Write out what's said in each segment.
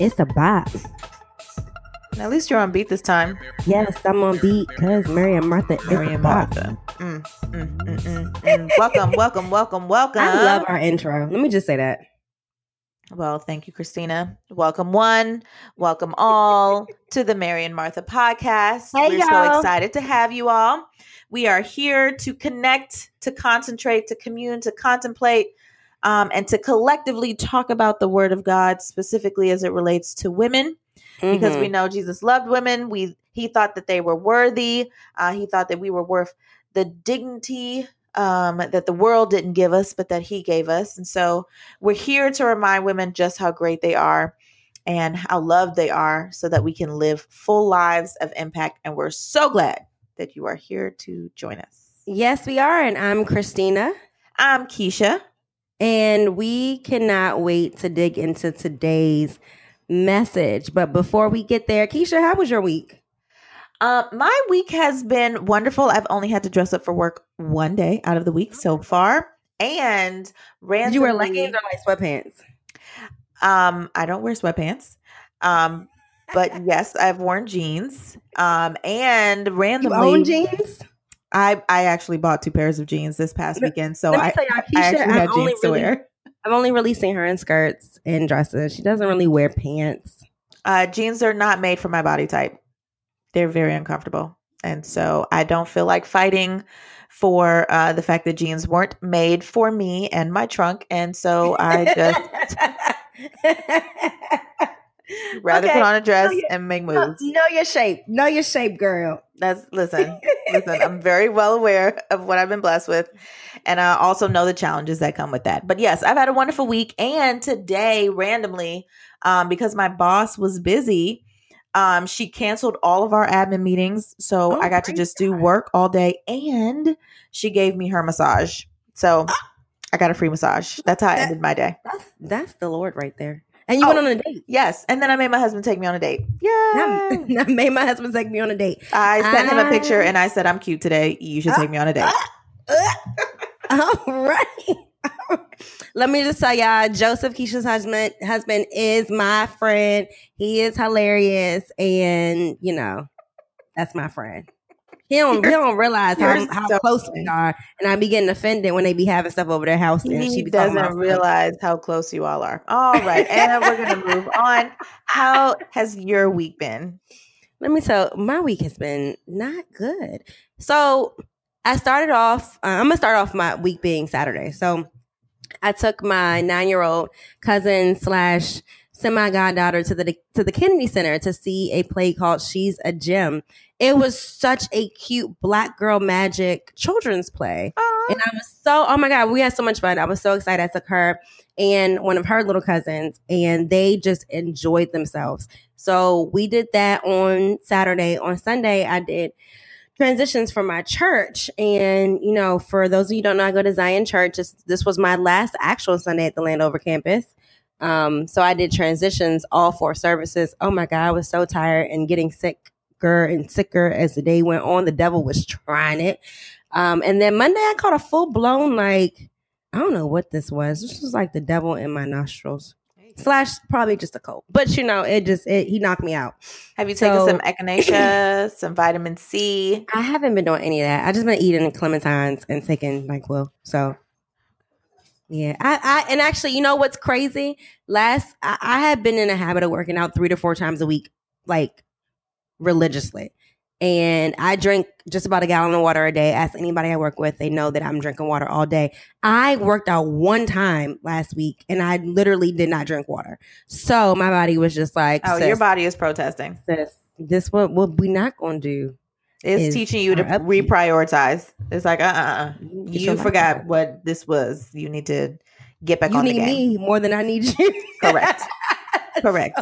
It's a bop. At least you're on beat this time. Yes, I'm on beat because Mary and Martha is Mary a and. Martha. Mm, mm, mm, mm, mm. welcome, welcome, welcome, welcome. I love our intro. Let me just say that. Well, thank you, Christina. Welcome one, welcome all to the Mary and Martha podcast. Hey, We're so y'all. excited to have you all. We are here to connect, to concentrate, to commune, to contemplate, um, and to collectively talk about the Word of God, specifically as it relates to women because we Mhm. know Jesus loved women. We he thought that they were worthy. Uh, he thought that we were worth the dignity um, that the world didn't give us, but that he gave us. And so we're here to remind women just how great they are and how loved they are, so that we can live full lives of impact. And we're so glad that you are here to join us. Yes, we are, and I'm Christina, I'm Keisha. And we cannot wait to dig into today's message. But before we get there, Keisha, how was your week? Uh, my week has been wonderful. I've only had to dress up for work one day out of the week so far, and randomly, Did you wear leggings or like sweatpants? Um, I don't wear sweatpants. Um, but yes, I've worn jeans. Um, and You own jeans? I I actually bought two pairs of jeans this past weekend, so I, tell y'all, I actually only, jeans to really, wear. I've only really seen her in skirts and dresses. She doesn't really wear pants. Uh, jeans are not made for my body type. They're very uncomfortable, and so I don't feel like fighting for uh, the fact that jeans weren't made for me and my trunk, and so I just rather Okay. put on a dress yeah. and make moves. know your shape. Know your shape, girl. That's listen, listen. I'm very well aware of what I've been blessed with, and I also know the challenges that come with that. But yes, I've had a wonderful week, and today, randomly, um, because my boss was busy, um, she canceled all of our admin meetings, so Oh, I got to just do work all day, and she gave me her massage. So I got a free massage. That's how I That- ended my day. That's that's the Lord right there. And you Oh. went on a date. Yes, and then I made my husband take me on a date. Yeah. I made my husband take me on a date. I sent him a picture and I said, I'm cute today. You should Ah. take me on a date. All right. Let me just tell y'all, Joseph Keisha's husband husband is my friend. He is hilarious, and you know, that's my friend. He don't he don't realize how, how so close we are, and I be getting offended when they be having stuff over their house, and He she doesn't realize how close you all are. All right, and we're gonna move on. How has your week been? Let me tell my week has been not good. So I started off, uh, I'm gonna start off my week being Saturday. So I took my nine year old cousin slash semi goddaughter to the to the Kennedy Center to see a play called She's a Gem. It was such a cute black girl magic children's play. And I was so, oh my God, we had so much fun. I was so excited. I took her and one of her little cousins, and they just enjoyed themselves. So we did that on Saturday. On Sunday, I did transitions for my church. And, you know, for those of you who don't know, I go to Zion Church. This, this was my last actual Sunday at the Landover campus. Um, so I did transitions all four services. Oh my God, I was so tired and getting sicker and sicker as the day went on. The devil was trying it. Um, and then Monday, I caught a full blown, like, I don't know what this was. This was like the devil in my nostrils. Slash, probably just a cold. But you know, it just, it, he knocked me out. Have you taken some echinacea, some vitamin C? I haven't been doing any of that. I just been eating clementines and taking NyQuil. So yeah, I, I and actually, you know what's crazy? Last I, I had been in a habit of working out three to four times a week, like religiously. And I drink just about a gallon of water a day. Ask anybody I work with, they know that I'm drinking water all day. I worked out one time last week and I literally did not drink water. So my body was just like, Oh, your body is protesting. sis, this what what we not gonna do. It's is teaching you to upkeep. reprioritize. It's like, uh, uh, uh. You forgot together. what this was. You need to get back you on the game. need me more than I need you. Correct. Correct.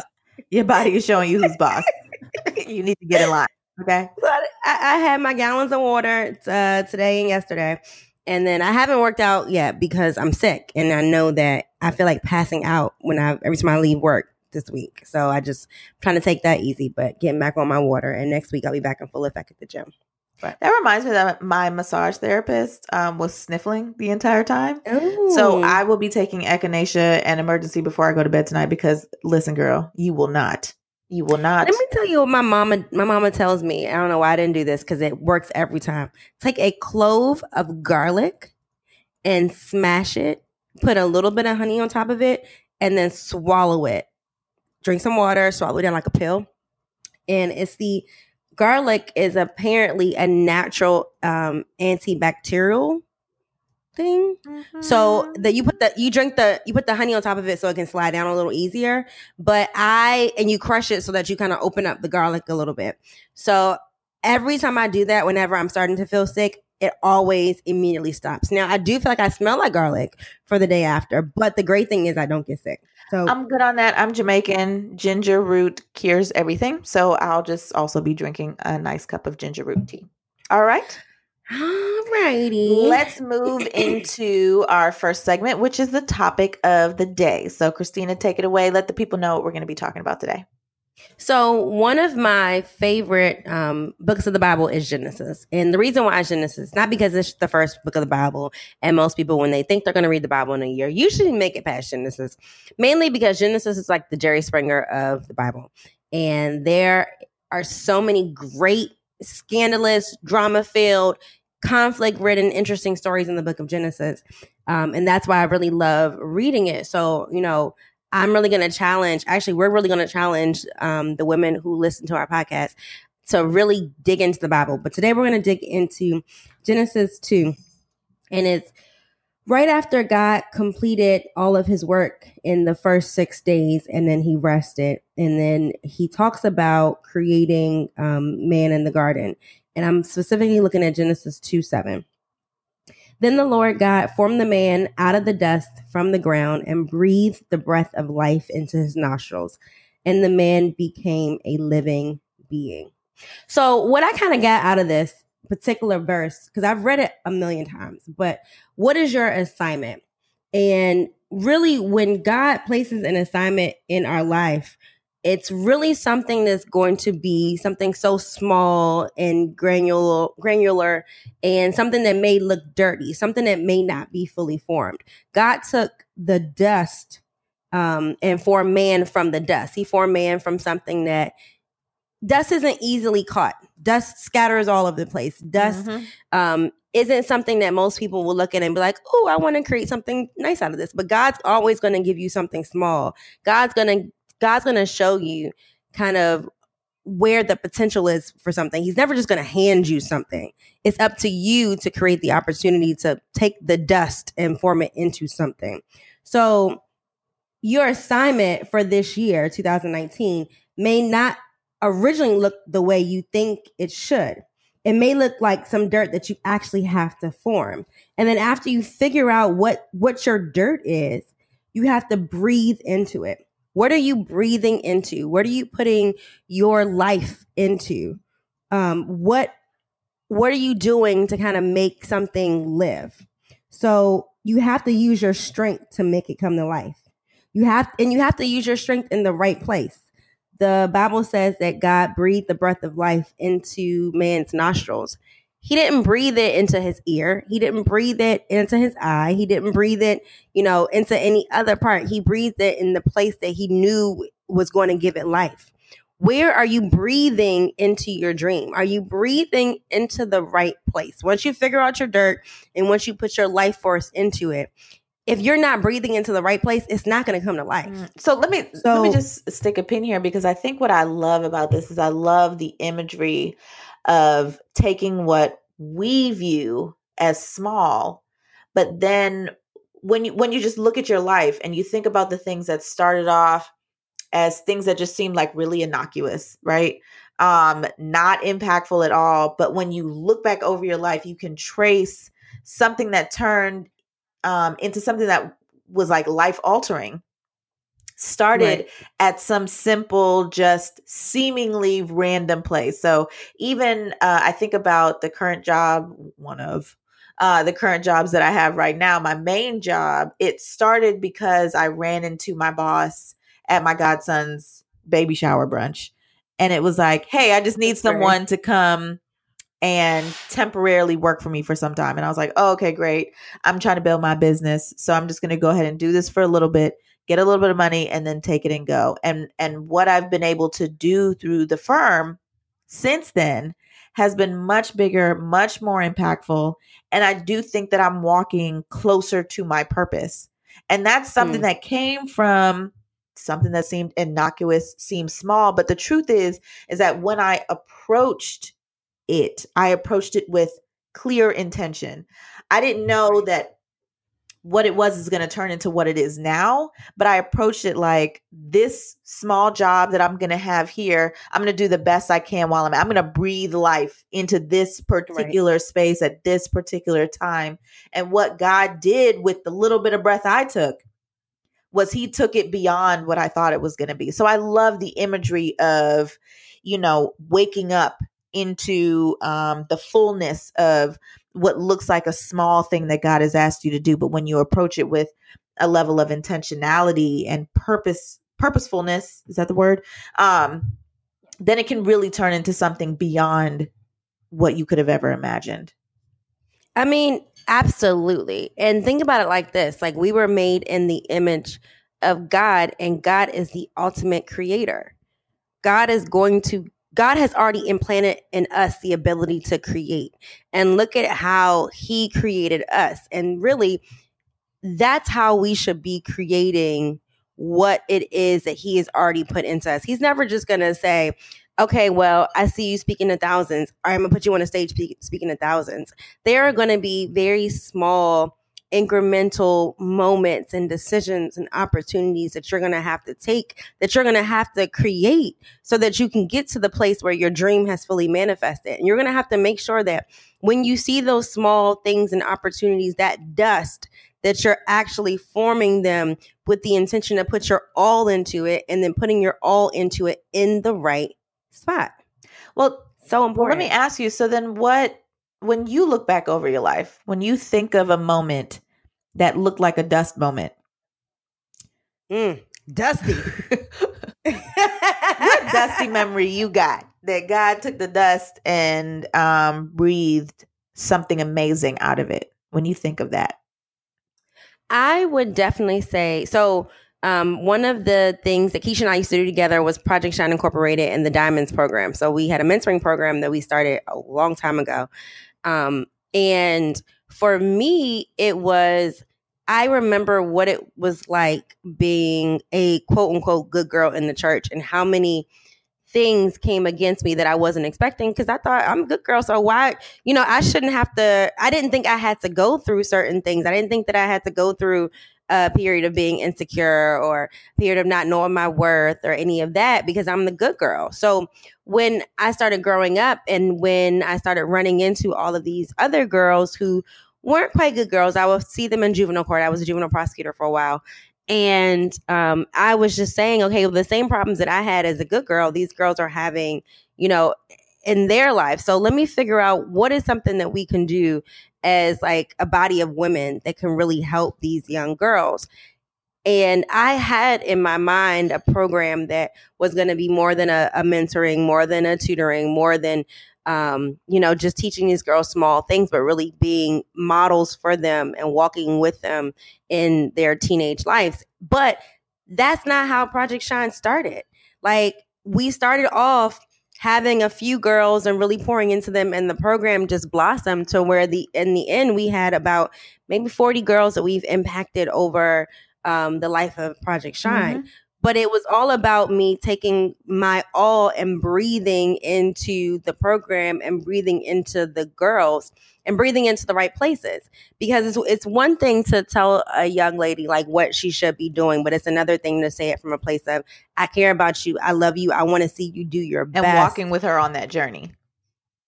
Your body is showing you who's boss. you need to get in line. Okay. So I, I had my gallons of water uh, today and yesterday, and then I haven't worked out yet because I'm sick, and I know that I feel like passing out when I every time I leave work this week. So I just trying to take that easy, but getting back on my water, and next week I'll be back in full effect at the gym. Right. That reminds me that my massage therapist um, was sniffling the entire time. Ooh. So I will be taking echinacea and Emergen-C before I go to bed tonight because listen, girl, you will not. You will not. Let me tell you what my mama my mama tells me. I don't know why I didn't do this because it works every time. Take a clove of garlic and smash it. Put a little bit of honey on top of it, and then swallow it. Drink some water. Swallow it down like a pill. And it's the garlic is apparently a natural um, antibacterial thing. So Mhm. that you put the you drink the you put the honey on top of it so it can slide down a little easier. But I and you crush it so that you kind of open up the garlic a little bit. So every time I do that, whenever I'm starting to feel sick, it always immediately stops. Now I do feel like I smell like garlic for the day after, but the great thing is I don't get sick. So I'm good on that. I'm Jamaican. Ginger root cures everything. So I'll just also be drinking a nice cup of ginger root tea. All right. Alrighty. Let's move into our first segment, which is the topic of the day. So, Christina, take it away. Let the people know what we're going to be talking about today. So one of my favorite um, books of the Bible is Genesis, and the reason why Genesis not because it's the first book of the Bible, and most people when they think they're going to read the Bible in a year usually make it past Genesis, mainly because Genesis is like the Jerry Springer of the Bible, and there are so many great, scandalous, drama-filled, conflict-ridden, interesting stories in the book of Genesis, um, and that's why I really love reading it. So you know. I'm really going to challenge, actually, we're really going to challenge um, the women who listen to our podcast to really dig into the Bible. But today we're going to dig into Genesis 2. And it's right after God completed all of his work in the first six days and then he rested. And then he talks about creating um, man in the garden. And I'm specifically looking at Genesis 2 7. Then the Lord God formed the man out of the dust from the ground and breathed the breath of life into his nostrils, and the man became a living being. So, what I kind of got out of this particular verse, because I've read it a million times, but what is your assignment? And really, when God places an assignment in our life, it's really something that's going to be something so small and granular granular and something that may look dirty something that may not be fully formed god took the dust um, and formed man from the dust he formed man from something that dust isn't easily caught dust scatters all over the place dust Mhm. um, isn't something that most people will look at and be like, oh, I want to create something nice out of this. But God's always going to give you something small. God's going to God's going to show you kind of where the potential is for something. He's never just going to hand you something. It's up to you to create the opportunity to take the dust and form it into something. So, your assignment for this year, 2019, may not originally look the way you think it should. It may look like some dirt that you actually have to form. And then after you figure out what what your dirt is, you have to breathe into it. What are you breathing into? What are you putting your life into? Um, what what are you doing to kind of make something live? So you have to use your strength to make it come to life. You have and you have to use your strength in the right place. The Bible says that God breathed the breath of life into man's nostrils. He didn't breathe it into his ear. He didn't breathe it into his eye. He didn't breathe it, you know, into any other part. He breathed it in the place that he knew was going to give it life. Where are you breathing into your dream? Are you breathing into the right place? Once you figure out your dirt and once you put your life force into it, if you're not breathing into the right place, it's not going to come to life. Mm. So let me let me just stick a pin here because I think what I love about this is I love the imagery of taking what we view as small, but then when you when you just look at your life and you think about the things that started off as things that just seemed like really innocuous, right? Um, not impactful at all. But when you look back over your life, you can trace something that turned um, into something that was like life altering. Started Right. at some simple, just seemingly random place. So even uh, I think about the current job, one of uh, the current jobs that I have right now, my main job, it started because I ran into my boss at my godson's baby shower brunch. And it was like, hey, I just need That's someone to come and temporarily work for me for some time. And I was like, oh, okay, great. I'm trying to build my business. So I'm just going to go ahead and do this for a little bit, get a little bit of money and then take it and go. And and what I've been able to do through the firm since then has been much bigger, much more impactful, and I do think that I'm walking closer to my purpose. And that's something mm. that came from something that seemed innocuous, seemed small, but the truth is is that when I approached it. I approached it with clear intention. I didn't know that what it was is going to turn into what it is now, but I approached it like this small job that I'm going to have here, I'm going to do the best I can while I'm I'm going to breathe life into this particular right. space at this particular time. And what God did with the little bit of breath I took was he took it beyond what I thought it was going to be. So I love the imagery of you know, waking up into um, the fullness of what looks like a small thing that God has asked you to do. But when you approach it with a level of intentionality and purpose, purposefulness, is that the word? Um, then it can really turn into something beyond what you could have ever imagined. I mean, absolutely. And think about it like this like, we were made in the image of God, and God is the ultimate creator. God is going to God has already implanted in us the ability to create. And look at how he created us. And really, that's how we should be creating what it is that he has already put into us. He's never just going to say, okay, well, I see you speaking to thousands. I'm going to put you on a stage speaking to thousands. There are going to be very small incremental moments and decisions and opportunities that you're going to have to take, that you're going to have to create so that you can get to the place where your dream has fully manifested. And you're going to have to make sure that when you see those small things and opportunities, that dust, that you're actually forming them with the intention to put your all into it and then putting your all into it in the right spot. Well, so important. Well, let me ask you so then what when you look back over your life, when you think of a moment that looked like a dust moment, mm, dusty. what dusty memory you got that God took the dust and um, breathed something amazing out of it when you think of that? I would definitely say so. Um, one of the things that Keisha and I used to do together was Project Shine Incorporated and the Diamonds program. So we had a mentoring program that we started a long time ago. Um, and for me, it was, I remember what it was like being a quote unquote good girl in the church and how many things came against me that I wasn't expecting because I thought I'm a good girl. So why, you know, I shouldn't have to, I didn't think I had to go through certain things. I didn't think that I had to go through a period of being insecure or period of not knowing my worth or any of that because I'm the good girl. So when I started growing up and when I started running into all of these other girls who weren't quite good girls, I would see them in juvenile court. I was a juvenile prosecutor for a while. And um, I was just saying, okay, well, the same problems that I had as a good girl, these girls are having, you know, in their life. So let me figure out what is something that we can do as like a body of women that can really help these young girls. And I had in my mind a program that was going to be more than a, a, mentoring, more than a tutoring, more than, um, you know, just teaching these girls small things, but really being models for them and walking with them in their teenage lives. But that's not how Project Shine started. Like, we started off having a few girls and really pouring into them and the program just blossomed to where the in the end we had about maybe 40 girls that we've impacted over um, the life of project shine mm-hmm. But it was all about me taking my all and breathing into the program and breathing into the girls and breathing into the right places. Because it's, it's one thing to tell a young lady like what she should be doing but it's another thing to say it from a place of i care about you. I love you. I want to see you do your best. and walking with her on that journey.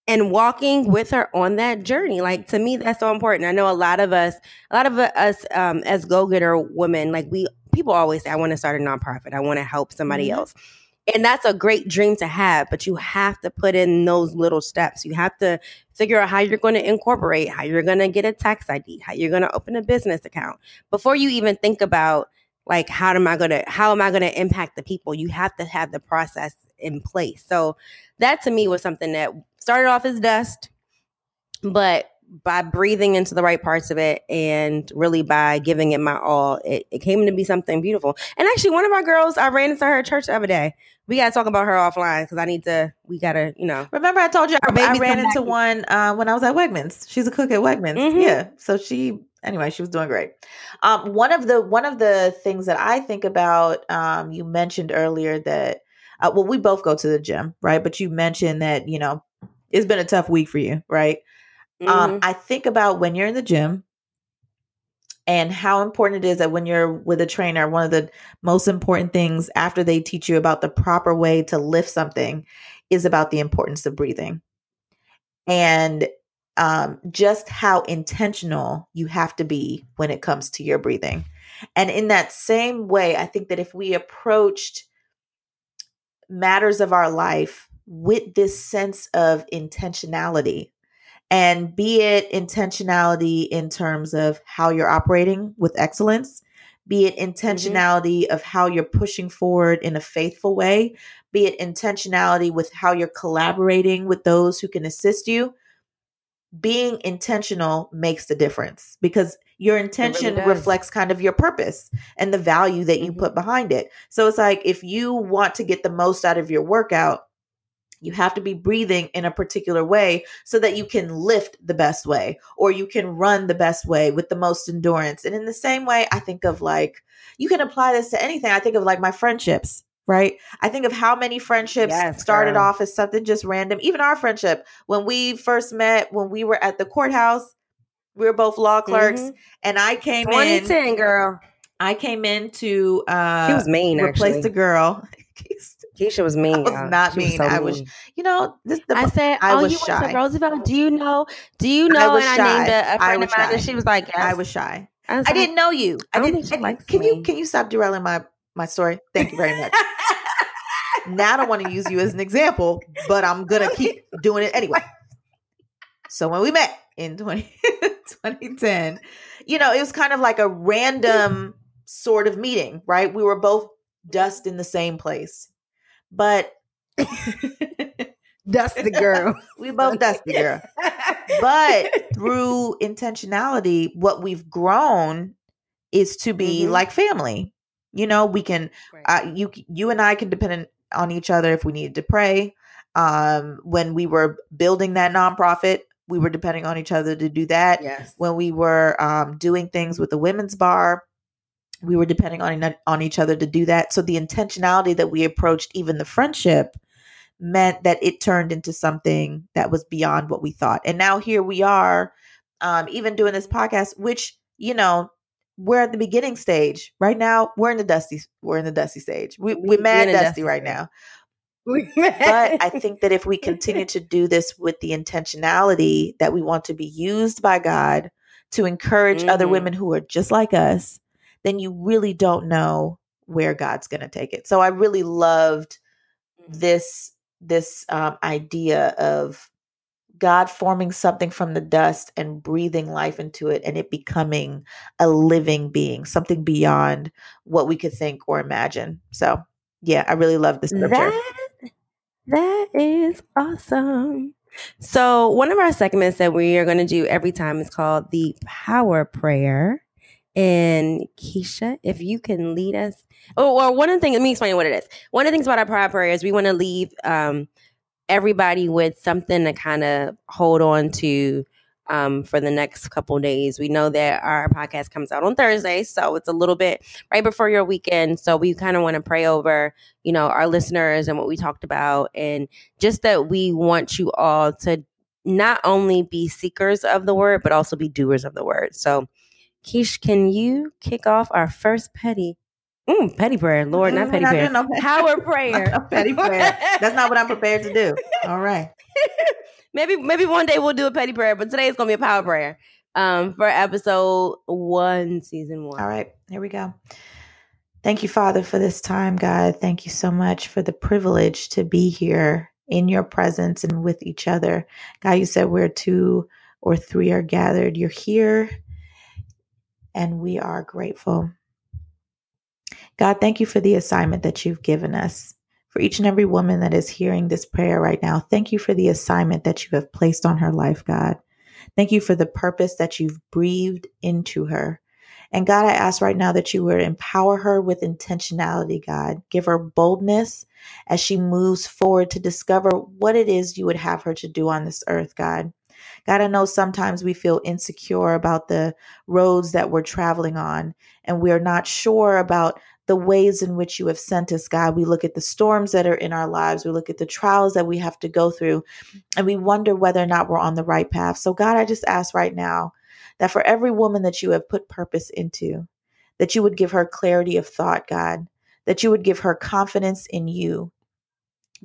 And walking with her on that journey. Like to me that's so important. I know a lot of us a lot of us um, as go-getter women like we people always say i want to start a nonprofit i want to help somebody mm-hmm. else and that's a great dream to have, but you have to put in those little steps. You have to figure out how you're going to incorporate, how you're going to get a tax ID, how you're going to open a business account. Before you even think about like how am I going to how am I going to impact the people? You have to have the process in place. So that to me was something that started off as dust but by breathing into the right parts of it and really by giving it my all, it, it came to be something beautiful. And actually, one of my girls, I ran into her at church the other day. We gotta talk about her offline because I need to. We gotta, you know. Remember, I told you Our I, I ran into one uh, when I was at Wegmans. She's a cook at Wegmans. Mhm. Yeah, so she anyway, she was doing great. Um, one of the one of the things that I think about, um, you mentioned earlier that uh, well, we both go to the gym, right? But you mentioned that you know it's been a tough week for you, right? Um, Mhm. I think about when you're in the gym and how important it is that when you're with a trainer, one of the most important things after they teach you about the proper way to lift something is about the importance of breathing and um, just how intentional you have to be when it comes to your breathing. And in that same way, I think that if we approached matters of our life with this sense of intentionality, and be it intentionality in terms of how you're operating with excellence, be it intentionality of how you're pushing forward in a faithful way, be it intentionality with how you're collaborating with those who can assist you. Being intentional makes the difference because your intention does. reflects kind of your purpose and the value that you Mhm. put behind it. So it's like if you want to get the most out of your workout, you have to be breathing in a particular way so that you can lift the best way or you can run the best way with the most endurance. And in the same way, I think of like, you can apply this to anything. I think of like my friendships, right? I think of how many friendships Yes, started girl. off as something just random. Even our friendship, when we first met, when we were at the courthouse, we were both law clerks, Mhm. and I came in. 2010, girl. I came in to uh, She was mean, replace actually. the girl. Keisha was mean. was y'all. not She mean. so I was- you know, this the I said, I "Oh, was you went shy. to Roosevelt? Do you know? Do you know?" I was and I named shy. a, a I friend of mine, shy. and she was like, yes. I was shy. I, was I didn't know you. I, I didn't. think she and- likes can you can you stop derailing my my story? Thank you very much. now I don't want to use you as an example, but I'm gonna keep doing it anyway. So when we met in 20, 2010, you know, it was kind of like a random sort of meeting, right? We were both dust in the same place. But That's the girl. we both dusty girl. But through intentionality, what we've grown is to be Mhm. like family. You know, we can uh, you you and I can depend on each other if we needed to pray. Um, when we were building that nonprofit, we were depending on each other to do that. yes. When we were um, doing things with the women's bar, we were depending on on each other to do that. So the intentionality that we approached even the friendship meant that it turned into something that was beyond what we thought. And now here we are, um, even doing this podcast, which you know we're at the beginning stage right now. We're in the dusty. We're in the dusty stage. We, We- we're mad dusty dusty right now. But I think that if we continue to do this with the intentionality that we want to be used by God to encourage other Mhm. women who are just like us, then you really don't know where God's going to take it. So I really loved this this um, idea of God forming something from the dust and breathing life into it and it becoming a living being, something beyond what we could think or imagine. So, yeah, I really love this scripture. That that is awesome. So one of our segments that we are going to do every time is called the Power Prayer. And Keisha, if you can lead us, oh, or one of the things, let me explain what it is. One of the things about our prayer Prayer is we want to leave um, everybody with something to kind of hold on to um, for the next couple days. We know that our podcast comes out on Thursday, so it's a little bit right before your weekend. So we kind of want to pray over you know, our listeners and what we talked about, and just that we want you all to not only be seekers of the word, but also be doers of the word. So, Keish, can you kick off our first petty, mm, petty prayer, Lord, not Mm, petty we're prayer, no petty- power prayer, petty prayer. That's not what I'm prepared to do. All right. maybe, maybe one day we'll do a petty prayer, but today it's gonna be a power prayer. Um, for episode one, season one. All right. Here we go. Thank you, Father, for this time, God. Thank you so much for the privilege to be here in your presence and with each other. God, you said where two or three are gathered, you're here, and we are grateful. God, thank you for the assignment that you've given us. For each and every woman that is hearing this prayer right now, thank you for the assignment that you have placed on her life, God. Thank you for the purpose that you've breathed into her. And God, I ask right now that you would empower her with intentionality, God. Give her boldness as she moves forward to discover what it is you would have her to do on this earth, God. God, I know sometimes we feel insecure about the roads that we're traveling on, and we're not sure about the ways in which you have sent us, God. We look at the storms that are in our lives, we look at the trials that we have to go through, and we wonder whether or not we're on the right path. So, God, I just ask right now that for every woman that you have put purpose into, that you would give her clarity of thought, God, that you would give her confidence in you.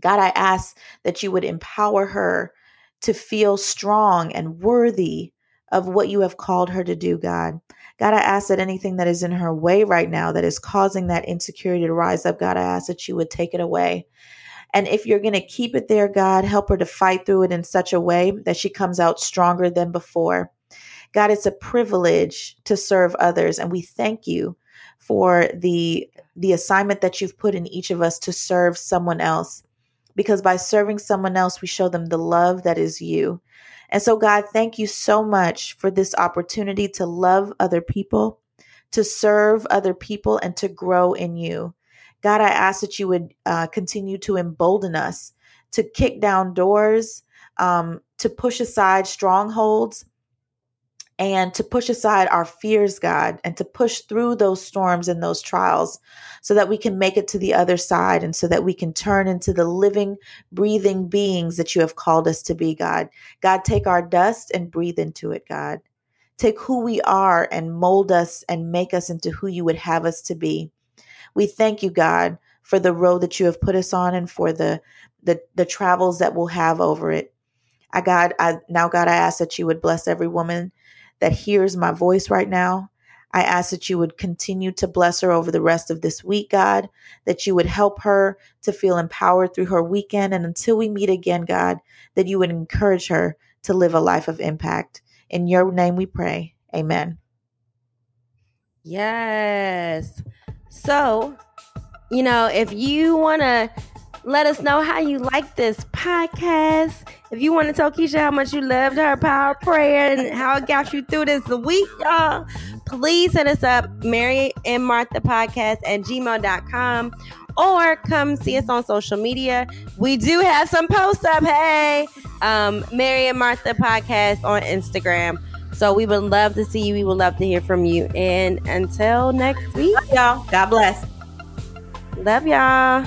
God, I ask that you would empower her to feel strong and worthy of what you have called her to do, God. God, I ask that anything that is in her way right now that is causing that insecurity to rise up, God, I ask that you would take it away. And if you're going to keep it there, God, help her to fight through it in such a way that she comes out stronger than before. God, it's a privilege to serve others, and we thank you for the the assignment that you've put in each of us to serve someone else. Because by serving someone else, we show them the love that is you. And so, God, thank you so much for this opportunity to love other people, to serve other people, and to grow in you. God, I ask that you would uh, continue to embolden us to kick down doors, um, to push aside strongholds, and to push aside our fears, God, and to push through those storms and those trials so that we can make it to the other side and so that we can turn into the living, breathing beings that you have called us to be, God. God, take our dust and breathe into it, God. Take who we are and mold us and make us into who you would have us to be. We thank you, God, for the road that you have put us on and for the the, the travels that we'll have over it. I God, I now God, I ask that you would bless every woman that hears my voice right now. I ask that you would continue to bless her over the rest of this week, God, that you would help her to feel empowered through her weekend. And until we meet again, God, that you would encourage her to live a life of impact. In your name we pray. Amen. Yes. So, you know, if you want to let us know how you like this podcast. If you want to tell Keisha how much you loved her power prayer and how it got you through this week, y'all, please hit us up, Mary and Martha Podcast at gmail.com or come see us on social media. We do have some posts up. Hey, um, Mary and Martha Podcast on Instagram. So we would love to see you. We would love to hear from you. And until next week, y'all. God bless. Love y'all.